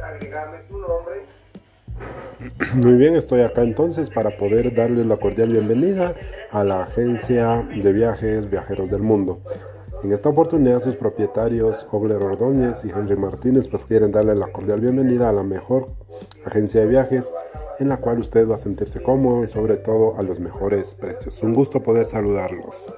agregarle su nombre. Muy bien, estoy acá entonces para poder darles la cordial bienvenida a la agencia de viajes Viajeros del Mundo. En esta oportunidad sus propietarios Ogler Ordóñez y Henry Martínez pues quieren darle la cordial bienvenida a la mejor agencia de viajes en la cual usted va a sentirse cómodo y sobre todo a los mejores precios. Un gusto poder saludarlos.